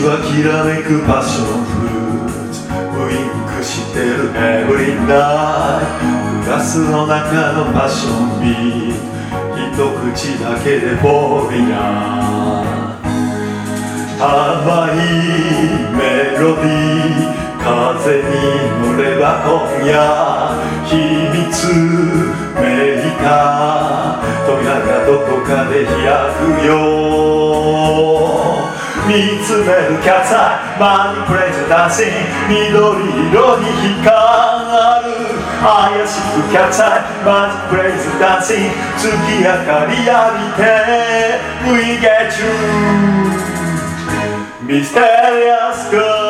はきらめくパッションフルーツウインクしてる。エブリナイトグラスの中のパッションビート一口だけでボー。リア甘いメロディー。風に乗れば今夜秘密めいた扉がどこかで開くよ。見つめるキャッツアイマニプレイズダンシン緑色に光る怪しくキャッツアイマジックプレイズダンシン月明かり浴びて We get you Mysterious girl